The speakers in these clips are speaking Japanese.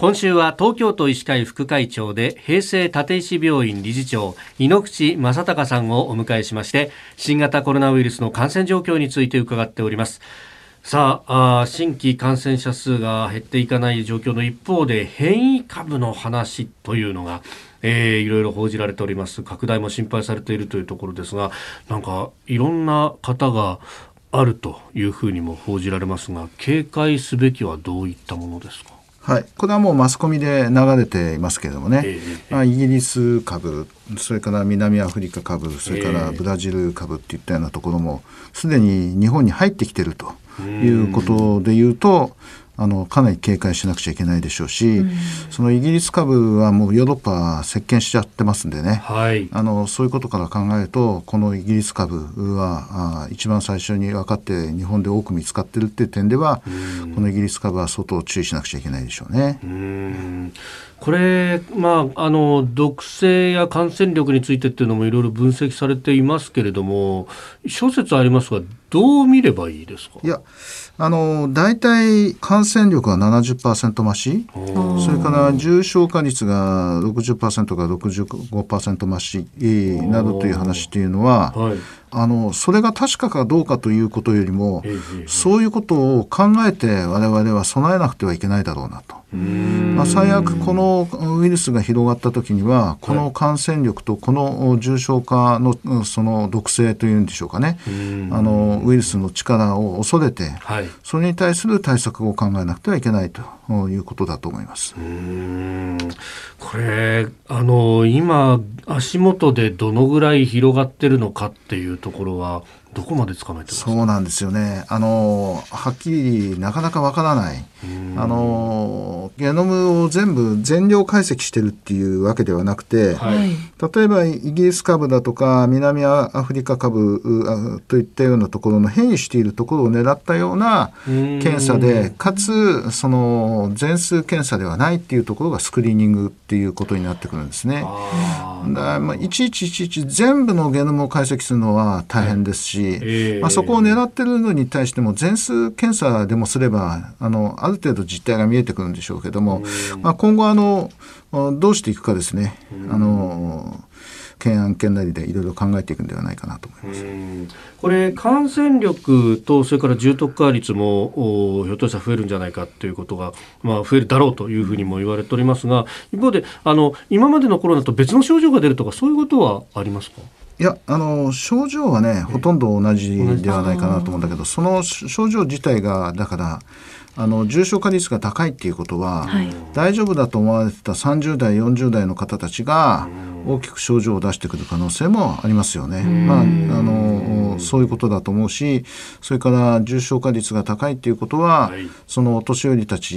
今週は東京都医師会副会長で平成立石病院理事長井ノ口正隆さんをお迎えしまして新型コロナウイルスの感染状況について伺っております。さあ新規感染者数が減っていかない状況の一方で変異株の話というのがえー、いろいろ報じられております。拡大も心配されているというところですがなんかいろんな方があるというふうにも報じられますが警戒すべきはどういったものですか？はい、これはもうマスコミで流れていますけれどもね、えー、まあ、イギリス株それから南アフリカ株それからブラジル株っていったようなところもすでに日本に入ってきてるということでいうとあのかなり警戒しなくちゃいけないでしょうし、うん、そのイギリス株はもうヨーロッパ席巻しちゃってますんでね、はい、あのそういうことから考えるとこのイギリス株はあ一番最初に分かって日本で多く見つかってるっていう点では、うん、このイギリス株は相当注意しなくちゃいけないでしょうね。うん。これ、まあ、あの毒性や感染力についてっていうのもいろいろ分析されていますけれども諸説ありますがどう見ればいいですか？いやあの大体感染力は70%増しそれから重症化率が60%から65%増しなどという話というのは、はい、あのそれが確かかどうかということよりも、そういうことを考えて我々は備えなくてはいけないだろうなと。まあ、最悪このウイルスが広がった時にはこの感染力とこの重症化のその毒性というんでしょうかね。あのウイルスの力を恐れて、はい、それに対する対策を考えなくてはいけないということだと思います。これあの今足元でどのぐらい広がってるのかっていうところはどこまで捕まえてそうなんですよね。あのはっきりなかなかわからない。あのゲノムを全部全量解析してるっていうわけではなくて、はい、例えばイギリス株だとか南アフリカ株といったようなところの変異しているところを狙ったような検査でかつその全数検査ではないっていうところがスクリーニングっていうことになってくるんですね。だまあ、いちいちいちいち全部のゲノムを解析するのは大変ですし、えー、まあ、そこを狙ってるのに対しても全数検査でもすればあのある程度実態が見えてくるんでしょうけども、まあ、今後あのどうしていくかですね。あの懸案件なりでいろいろ考えていくんではないかなと思います。これ感染力とそれから重篤化率もひょっとしたら増えるんじゃないかということが、まあ、増えるだろうというふうにも言われておりますが一方であの今までのコロナと別の症状が出るとかそういうことはありますか？いやあの症状はねほとんど同じではないかなと思うんだけどその症状自体がだからあの重症化率が高いっていうことは、はい、大丈夫だと思われてた30代40代の方たちが大きく症状を出してくる可能性もありますよね。まあ、あのそういうことだと思うしそれから重症化率が高いっていうことは、はい、そのお年寄りたち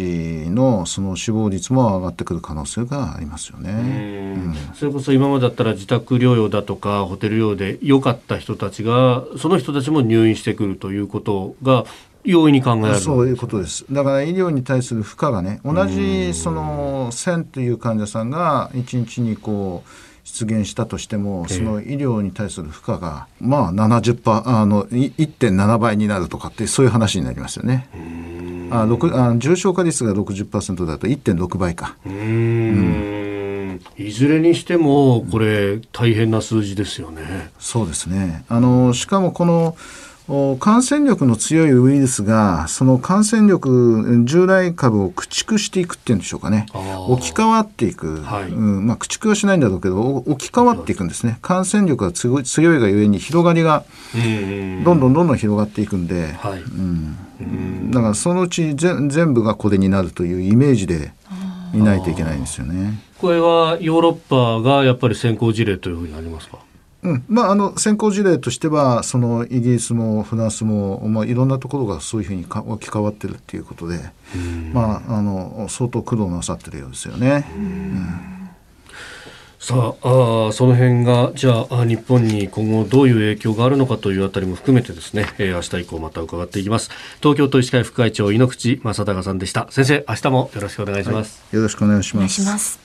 のその死亡率も上がってくる可能性がありますよね。うん、それこそ今までだったら自宅療養だとかホテル療養で良かった人たちがその人たちも入院してくるということが容易に考えられるそういうことです。だから医療に対する負荷がね同じその1000という患者さんが1日にこう出現したとしてもその医療に対する負荷がまあ70%あの1.7倍になるとかってそういう話になりますよね。ああ重症化率が60%だと1.6倍か。うん、いずれにしてもこれ大変な数字ですよね。そうですね。あのしかもこの感染力の強いウイルスがその感染力従来株を駆逐していくっていうんでしょうかね。置き換わっていく、はい、うん。まあ、駆逐はしないんだろうけど置き換わっていくんですね。感染力が強いがゆえに広がりがどんどんどんどん広がっていくんで、はい、うん、だからそのうち全部がこれになるというイメージでいないといけないんですよね。これはヨーロッパがやっぱり先行事例というふうになりますか？うん。まあ、あの先行事例としてはそのイギリスもフランスも、まあ、いろんなところがそういうふうにか置き換わってるっていうことで、まあ、あの相当苦労なさってるようですよね。さああその辺がじゃあ日本に今後どういう影響があるのかというあたりも含めてですね、えー、明日以降また伺っていきます。東京都医師会副会長井ノ口正孝さんでした。先生明日もよろしくお願いします、はい、よろしくお願いします